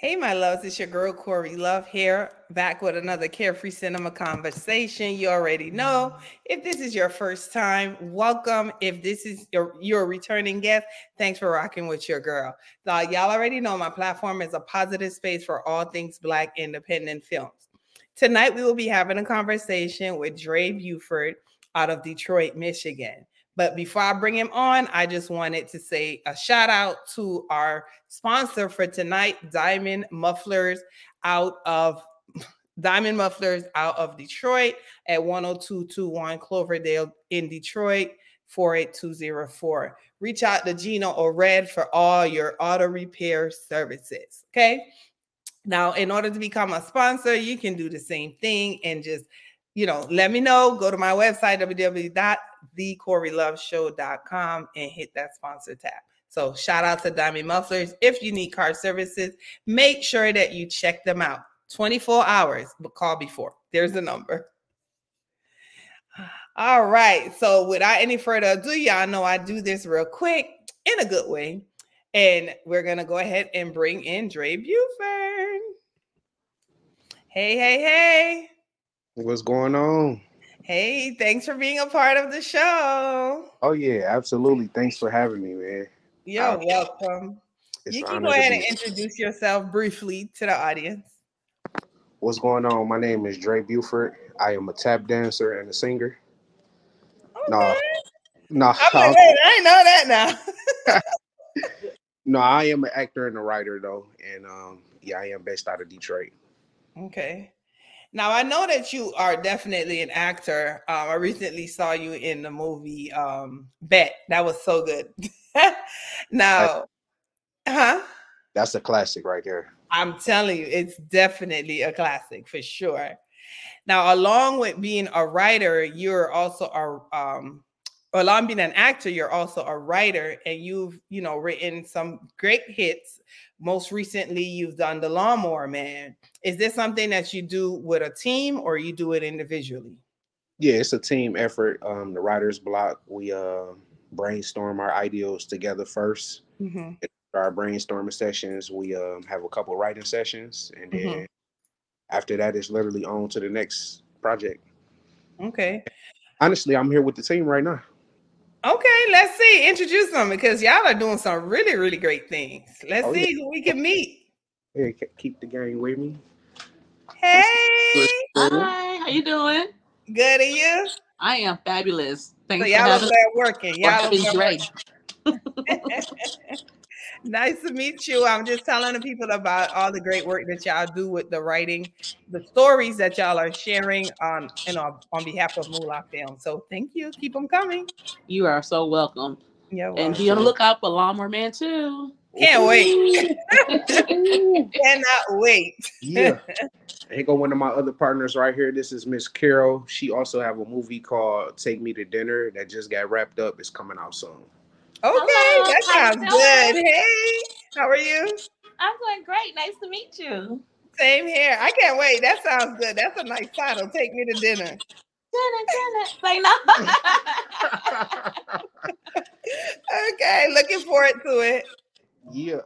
Hey, my loves, it's your girl Cori Luv here, back with another Carefree Cinema conversation. You already know. If this is your first time, welcome. If this is your, your returning guest, thanks for rocking with your girl. Now, y'all already know my platform is a positive space for all things Black independent films. Tonight, we will be having a conversation with Dray Buford out of Detroit, Michigan. But before I bring him on, I just wanted to say a shout out to our sponsor for tonight, Diamond Mufflers out of Diamond Mufflers out of Detroit at 10221 Cloverdale in Detroit. 48204. Reach out to Gino or Red for all your auto repair services. Okay. Now, in order to become a sponsor, you can do the same thing and just, you know, let me know. Go to my website, www thecoriluvshow.com and hit that sponsor tab. So shout out to Diamond Mufflers. If you need car services, make sure that you check them out. 24 hours, but call before. There's the number. All right. So without any further ado, y'all know I do this real quick in a good way. And we're gonna go ahead and bring in Dray Buford. Hey, hey, hey. What's going on? Hey, thanks for being a part of the show. Oh yeah, absolutely. Thanks for having me, man. You're I, welcome. You can go ahead and introduce yourself briefly to the audience. What's going on? My name is Dray Buford. I am a tap dancer and a singer. Okay. No, no, like, I know that now. no, I am an actor and a writer though, and um, yeah, I am based out of Detroit. Okay. Now I know that you are definitely an actor. Um, I recently saw you in the movie um, Bet. That was so good. now, huh? That's a classic right there. I'm telling you, it's definitely a classic for sure. Now, along with being a writer, you're also a um, along being an actor, you're also a writer, and you've you know written some great hits most recently you've done the lawnmower man. Is this something that you do with a team or you do it individually? Yeah it's a team effort. Um the writers block we uh brainstorm our ideals together 1st mm-hmm. our brainstorming sessions we um have a couple writing sessions. And then mm-hmm. after that it's literally on to the next project. Okay. Honestly i'm here with the team right now Okay, let's see. Introduce them because y'all are doing some really, really great things. Let's oh, see yeah. who we can meet. Hey, keep the gang with me. Hey, hi, how you doing? Good, and you? I am fabulous. Thanks so y'all are there working. Y'all are great. nice to meet you. I'm just telling the people about all the great work that y'all do with the writing, the stories that y'all are sharing um, on you know on behalf of Moolah Film. So thank you. Keep them coming. You are so welcome. Yeah, and be on the lookout for Lawnmower Man too. Can't wait. Cannot wait. yeah. Here go one of my other partners right here. This is Miss Carol. She also have a movie called Take Me to Dinner that just got wrapped up. It's coming out soon. Okay, Hello, that sounds good. Hey, how are you? I'm doing great. Nice to meet you. Same here. I can't wait. That sounds good. That's a nice title. Take me to dinner. Dinner, dinner. Say no. okay, looking forward to it. Yeah.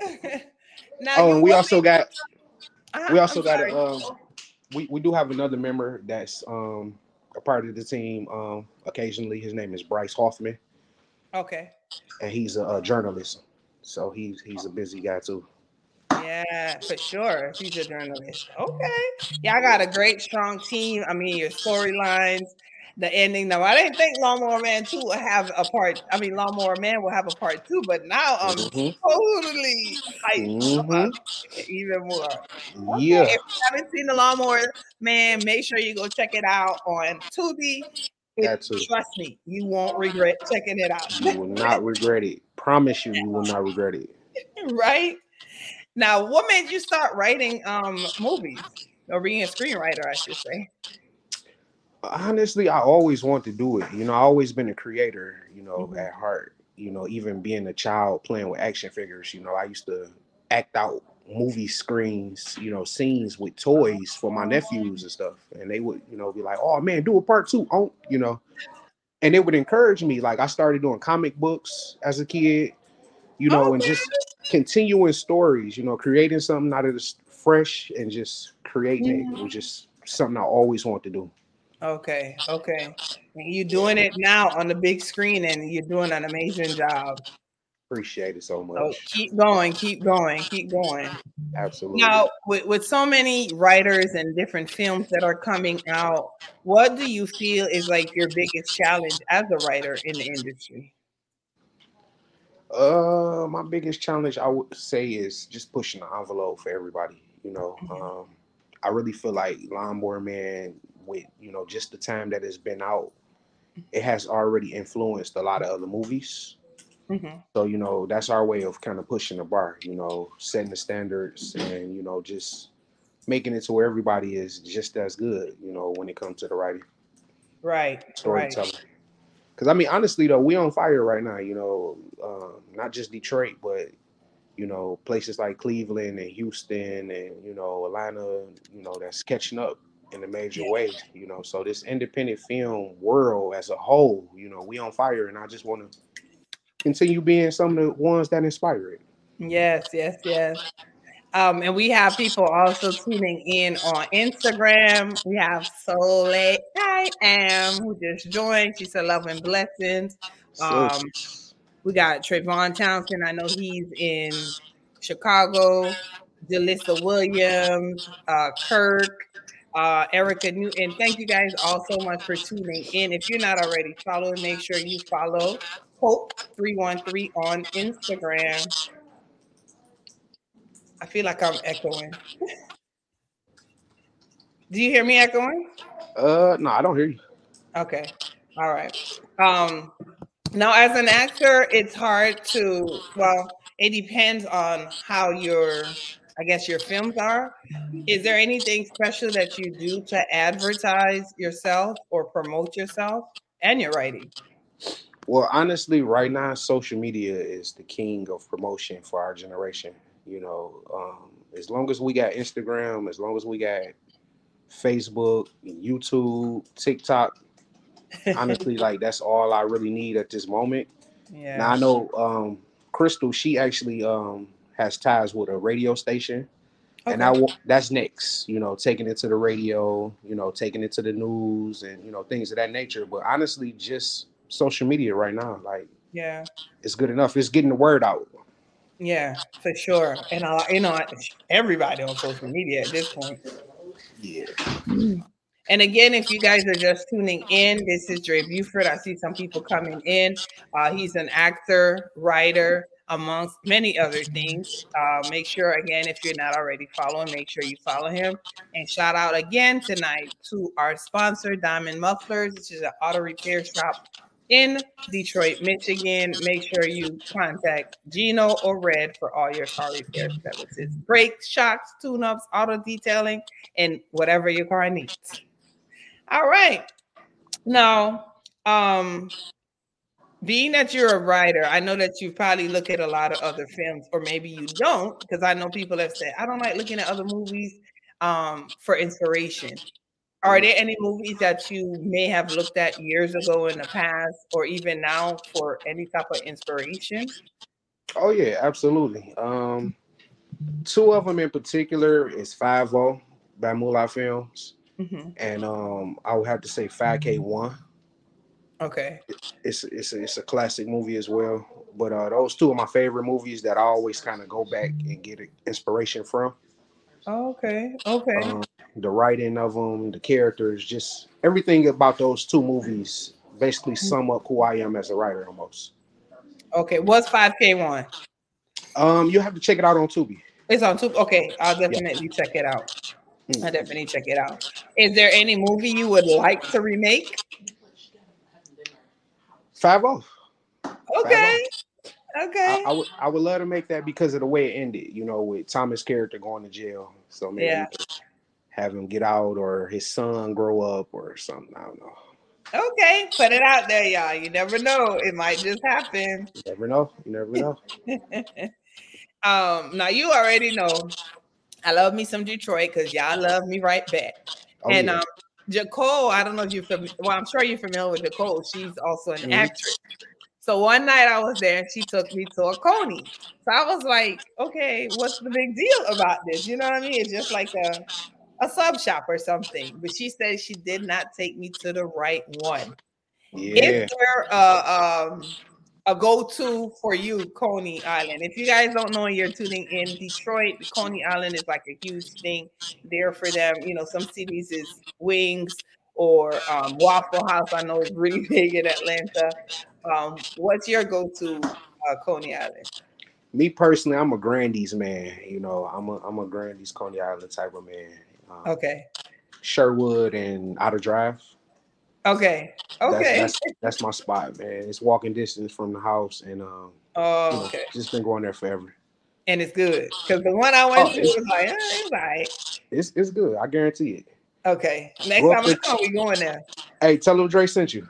now, oh, and we also got uh-huh, we also I'm got a, um, we we do have another member that's um a part of the team. Um, occasionally, his name is Bryce Hoffman. Okay. And he's a, a journalist, so he's he's a busy guy too. Yeah, for sure. He's a journalist. Okay. Yeah, I got a great, strong team. I mean, your storylines, the ending. Now, I didn't think Lawnmower Man 2 would have a part. I mean, Lawnmower Man will have a part two, but now I'm mm-hmm. totally hyped mm-hmm. even more. Okay. Yeah. If you haven't seen the Lawnmower Man, make sure you go check it out on Tubi. It, trust me, you won't regret checking it out. you will not regret it. Promise you, you will not regret it. right now, what made you start writing um movies or being a screenwriter? I should say. Honestly, I always want to do it. You know, I always been a creator. You know, mm-hmm. at heart. You know, even being a child playing with action figures. You know, I used to act out movie screens, you know, scenes with toys for my nephews and stuff. And they would, you know, be like, oh man, do a part two. Oh, you know. And it would encourage me. Like I started doing comic books as a kid, you know, okay. and just continuing stories, you know, creating something out of this fresh and just creating it mm-hmm. was just something I always want to do. Okay, okay. And you're doing it now on the big screen and you're doing an amazing job. Appreciate it so much. So keep going, keep going, keep going. Absolutely. Now, with, with so many writers and different films that are coming out, what do you feel is like your biggest challenge as a writer in the industry? Uh, my biggest challenge I would say is just pushing the envelope for everybody. You know, um, I really feel like Lawnmower Man, with you know just the time that it's been out, it has already influenced a lot of other movies. Mm-hmm. So you know that's our way of kind of pushing the bar. You know, setting the standards and you know just making it to where everybody is just as good. You know, when it comes to the writing, Right, right. storytelling. Because I mean, honestly though, we on fire right now. You know, um, not just Detroit, but you know places like Cleveland and Houston and you know Atlanta. You know that's catching up in a major Yeah. way. You know, so this independent film world as a whole, you know, we on fire, and I just want to continue being some of the ones that inspire it. Yes, yes, yes. Um, and we have people also tuning in on Instagram. We have Soleil I am who just joined. She said love and blessings. Um, We got Trayvon Townsend. I know he's in Chicago. Delissa Williams, uh, Kirk, uh, Erica Newton. Thank you guys all so much for tuning in. If you're not already following, make sure you follow Kope313 on Instagram. I feel like I'm echoing. Do you hear me echoing? uh, no, I don't hear you. Okay. All right. Um now as an actor, it's hard to well, it depends on how your I guess your films are. Is there anything special that you do to advertise yourself or promote yourself and your writing? Well, honestly, right now, social media is the king of promotion for our generation. You know, um, as long as we got Instagram, as long as we got Facebook, YouTube, TikTok, honestly, like that's all I really need at this moment. yeah. Now I know um, Crystal, she actually um, has ties with a radio station, and I Okay. that's next. You know, taking it to the radio, you know, taking it to the news, and you know things of that nature. But honestly, just social media right now, like yeah. it's good enough. It's getting the word out. Yeah, for sure. And uh, you know, everybody on social media at this point. Yeah. And again, if you guys are just tuning in, this is Dray Buford. I see some people coming in. Uh, he's an actor, writer, amongst many other things. Uh, make sure, again, if you're not already following, make sure you follow him. And shout out again tonight to our sponsor, Diamond Mufflers, which is an auto repair shop in Detroit, Michigan. Make sure you contact Gino or Red for all your car repair services brakes, shocks, tune ups, auto detailing, and whatever your car needs. All right. Now, um, being that you're a writer, I know that you probably look at a lot of other films, or maybe you don't, because I know people have said, I don't like looking at other movies um, for inspiration. Are there any movies that you may have looked at years ago in the past, or even now for any type of inspiration? Oh yeah, absolutely. Um, two of them in particular is Five O by Moolah Films, Mhm. and um, I would have to say Five K One. Okay. It's it's a, it's a classic movie as well. But uh, those two are my favorite movies that I always kind of go back and get inspiration from. Okay. Okay. Um, the writing of them, the characters, just everything about those two movies basically sum up who I am as a writer almost. Okay. What's 5K1? Um, you have to check it out on Tubi. It's on Tubi. Okay, I'll definitely check it out. Hmm. I'll definitely check it out. Is there any movie you would like to remake? Five O. Okay. Okay. I, I would I would love to make that because of the way it ended, you know, with Thomas' character going to jail. So maybe Yeah. Have him get out or his son grow up or something. I don't know. Okay. Put it out there, y'all. You never know. It might just happen. You never know. You never know. um, now you already know I love me some Detroit because y'all love me right back. Oh, and yeah. um Jacole, I don't know if you're familiar. Well, I'm sure you're familiar with Jacole. She's also an Mhm. actress. So one night I was there and she took me to a Coney. So I was like, okay, what's the big deal about this? You know what I mean? It's just like a, a sub shop or something. But she said she did not take me to the right one. Yeah. Is there a, um, a go-to for you, Coney Island? If you guys don't know, you're tuning in Detroit. Coney Island is like a huge thing there for them. You know, some cities is wings or um, Waffle House. I know is really big in Atlanta. Um, what's your go-to uh, Coney Island? Me personally, I'm a Grandy's man. You know, I'm a I'm a Grandy's Coney Island type of man. Um, Okay. Sherwood and Outer Drive. Okay. That's, Okay. that's that's my spot, man. It's walking distance from the house, and um, you Oh, know, okay. just been going there forever. And it's good because the one I went Oh, to was like, eh, it's right. It's it's good. I guarantee it. Okay. Next time I come, we going there. Hey, tell them Dray sent you.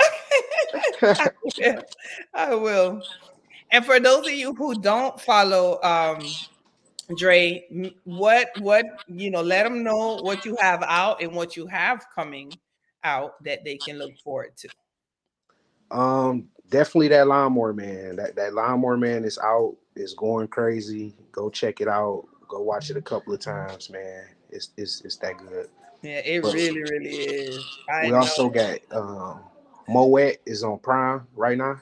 Yeah, I will. And for those of you who don't follow um Dray, what what you know, let them know what you have out and what you have coming out that they can look forward to. Um, definitely that lawnmower man. That that lawnmower man is out. Is going crazy. Go check it out. Go watch it a couple of times, man. It's it's it's that good. Yeah, it But- really, really is. I we know. also got um Moet is on Prime right now.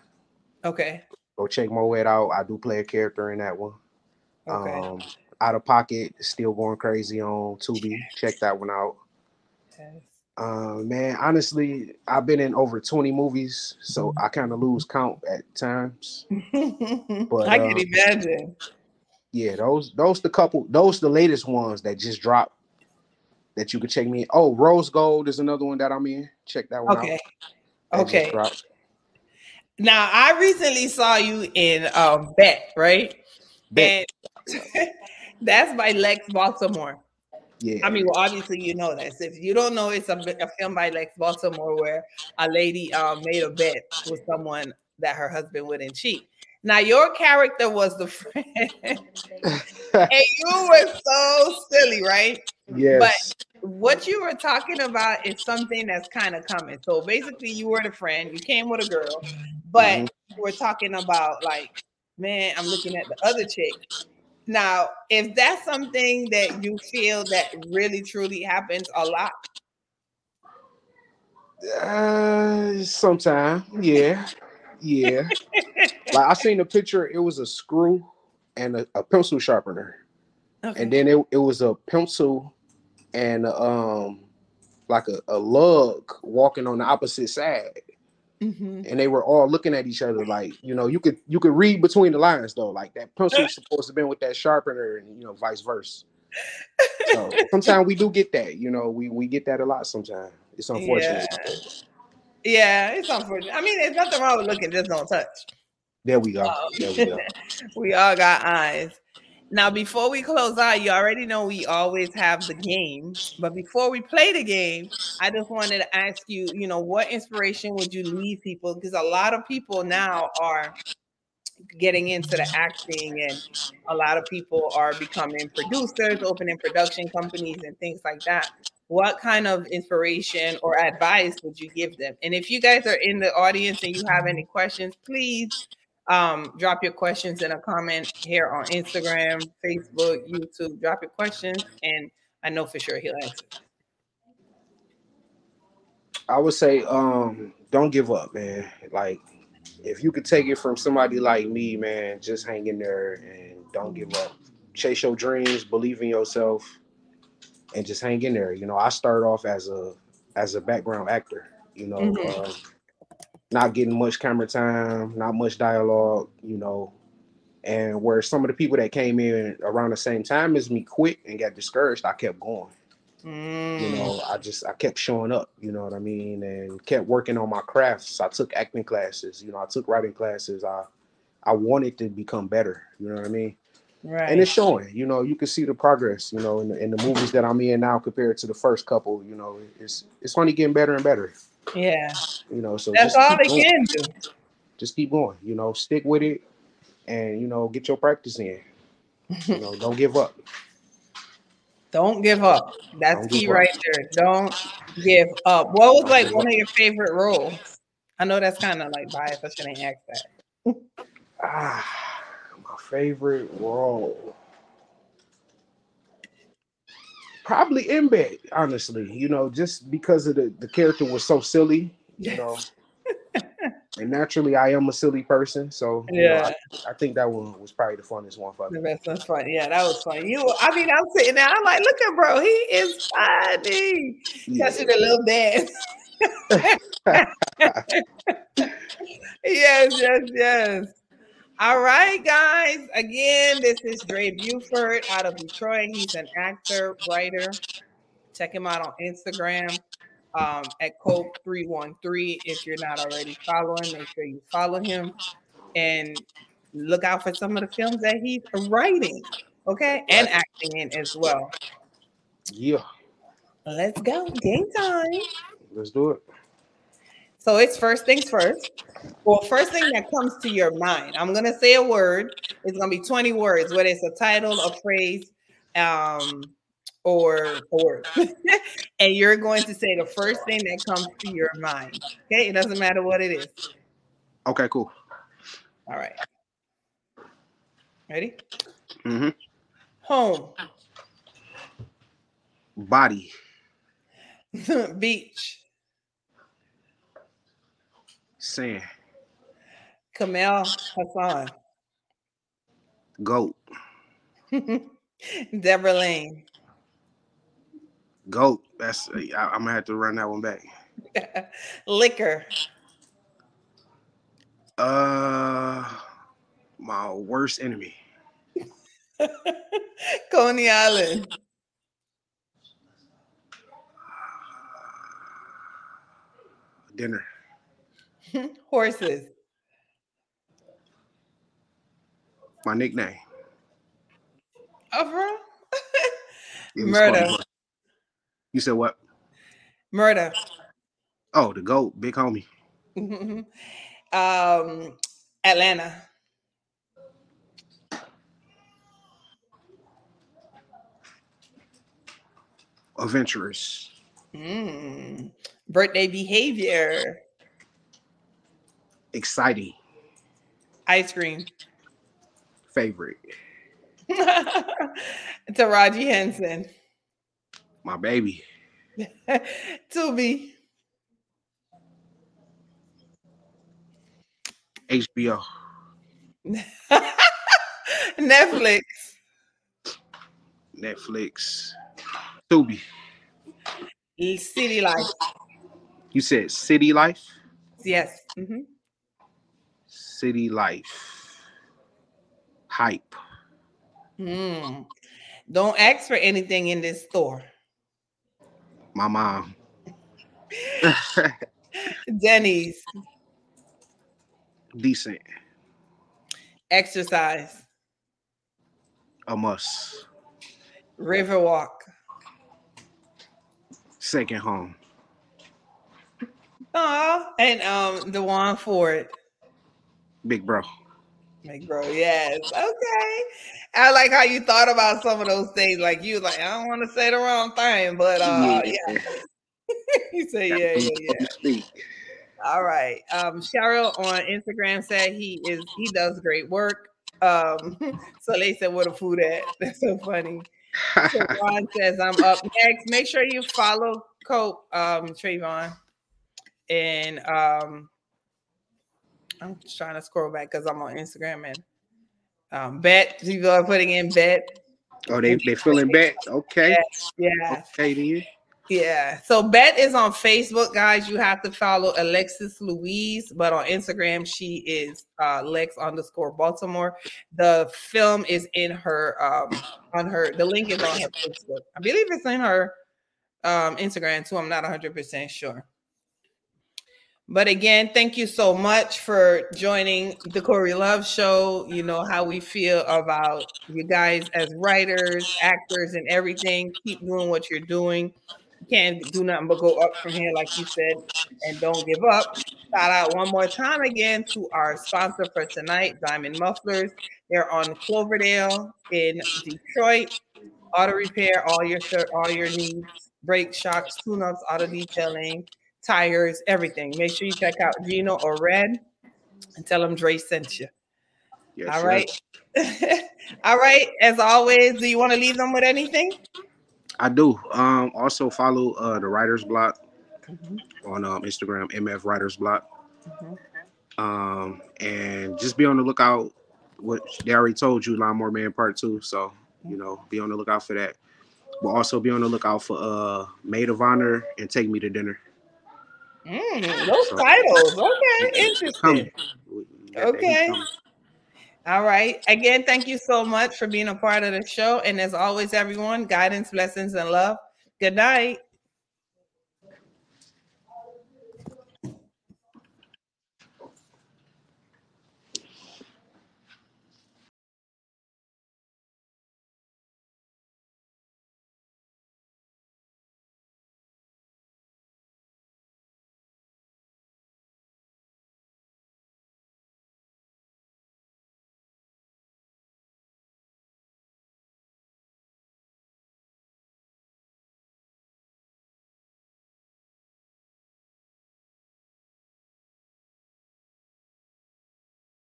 okay. Go check Moet out. I do play a character in that one. Okay. Um, Out of Pocket still going crazy on Tubi. Check that one out. Uh, man, honestly, I've been in over 20 movies, so I kind of lose count at times. But, I can uh, imagine. Yeah, those those the couple those the latest ones that just dropped that you could check me. in. Oh, Rose Gold is another one that I'm in. Check that one Okay. out. Just Okay. Now I recently saw you in um Bet, right? Bet. And that's by Lex Baltimore. Yeah. I mean, well, obviously you know this. If you don't know, it's a, a film by Lex Baltimore where a lady um, made a bet with someone that her husband wouldn't cheat. Now your character was the friend, and you were so silly, right? yes. But what you were talking about is something that's kind of coming. So basically, you were the friend. You came with a girl, but Mhm. you were talking about like, man, I'm looking at the other chick. Now, if that's something that you feel that really truly happens a lot, Uh, sometime, yeah, yeah. like I seen a picture. It was a screw and a, a pencil sharpener, okay. and then it, it was a pencil and um like a, a lug walking on the opposite side, Mhm. and they were all looking at each other like you know you could you could read between the lines though. Like that pencil was supposed to be with that sharpener, and you know vice versa. So sometimes we do get that. You know, we we get that a lot. Sometimes it's unfortunate. yeah, it's unfortunate. I mean, there's nothing wrong with looking, just don't touch. There we go. Oh. There we go. we all got eyes. Now, before we close out, you already know we always have the game. But before we play the game, I just wanted to ask you, you know, what inspiration would you leave people? Because a lot of people now are getting into the acting, and a lot of people are becoming producers, opening production companies, and things like that. What kind of inspiration or advice would you give them? And if you guys are in the audience and you have any questions, please um, drop your questions in a comment here on Instagram, Facebook, YouTube. Drop your questions, and I know for sure he'll answer. I would say, um, don't give up, man. Like, if you could take it from somebody like me, man, just hang in there and don't give up. Chase your dreams, believe in yourself, and just hang in there. You know, I started off as a as a background actor. You know, Mhm. um, not getting much camera time, not much dialogue. You know, and where some of the people that came in around the same time as me quit and got discouraged, I kept going. You Mm, know i just i kept showing up you know what i mean and kept working on my crafts. I took acting classes you know i took writing classes. I i wanted to become better you know what i mean? Right. and it's showing you know you can see the progress you know in the, in the movies that i'm in now compared to the first couple you know it's it's only getting better and better yeah, you know so that's all they going. can do. just keep going you know stick with it and you know get your practice in you know don't give up Don't give up. That's Don't key up. right there. Don't give up. What was like one of your favorite roles? I know that's kind of like biased. I shouldn't ask that. Ah, my favorite role. Probably in bed, honestly. You know, just because of the, the character was so silly, you know. and naturally I am a silly person. So you know, Yeah. I, I think that one was probably the funnest one for me. The best was fun. Yeah, that was fun. You, I mean, I'm sitting there. I'm like, look at bro. He is funny. Yeah. Touching a little dance. yes, yes, yes. All right, guys. Again, this is Dray Buford out of Detroit. He's an actor, writer. Check him out on Instagram um, at Kope313. If you're not already following, make sure you follow him and look out for some of the films that he's writing, okay, and acting in as well. Yeah, Let's go. Game time. let's do it. So it's first things first. Well, first thing that comes to your mind, I'm gonna say a word. It's gonna be 20 words, whether it's a title, a phrase, um, or a word. and you're going to say the first thing that comes to your mind. Okay, it doesn't matter what it is. Okay, cool. All right. Ready? Mm-hmm. Home, Body, beach, sand, Kamel Hassan, goat, Deborah Lane, goat. That's I, I'm gonna have to run that one back. Liquor, Uh, my worst enemy, Coney Island, dinner, horses, my nickname. Afro, Murder. funny. You said what? murder, Oh, the goat, big homie. um, Atlanta, Adventurous, Mm. birthday behavior, exciting, ice cream, favorite, To Taraji Henson, my baby, Tubi, HBO, Netflix, Netflix, Tubi. City Life. You said City Life, Yes. mhm. City Life, Hype, Mm. Don't ask for anything in this store. my mom, Denny's, decent, exercise, a must, Riverwalk, second home, oh, and um, the one for it. Big bro. Big bro, yes. Okay. I like how you thought about some of those things. Like you like, I don't want to say the wrong thing, but uh yeah. you say yeah, yeah, yeah. All right. Um Cheryl on Instagram said he is he does great work. Um so they said what a food at. That's so funny. So Ron says I'm up next. Make sure you follow Kope um Trayvon. And um I'm just trying to scroll back because I'm on Instagram and um bet people are putting in bet. oh, they they feeling back. Okay, Yeah, okay then. yeah. So Bet is on Facebook, guys. You have to follow Alexis Louise, but on Instagram, she is uh Lex underscore Baltimore. The film is in her um on her the link is on her Facebook. I believe it's in her um Instagram too. I'm not 100 percent sure. But again, thank you so much for joining the Cori Luv Show. You know how we feel about you guys as writers, actors, and everything. Keep doing what you're doing. You can't do nothing but go up from here, like you said, and don't give up. Shout out one more time again to our sponsor for tonight, Diamond Mufflers. They're on Cloverdale in Detroit. Auto repair, all your shirt, all your needs, brake shocks, tune-ups, auto detailing tires, everything. Make sure you check out Gino or Red and tell them Dray sent you. Yes, All yes. right. All right. As always, do you want to leave them with anything? I do. Um, also follow uh the Writers Block on um, Instagram, MF Writers Block. Um, and just be on the lookout. What they already told you, Lawnmower Man Part Two. So you know, be on the lookout for that. But also be on the lookout for uh Maid of Honor and Take Me to Dinner. Mm, those titles. Okay. Interesting. Coming. We- we got that heat Okay. All right. Again, thank you so much for being a part of the show. And as always, everyone, guidance, blessings, and love. Good night.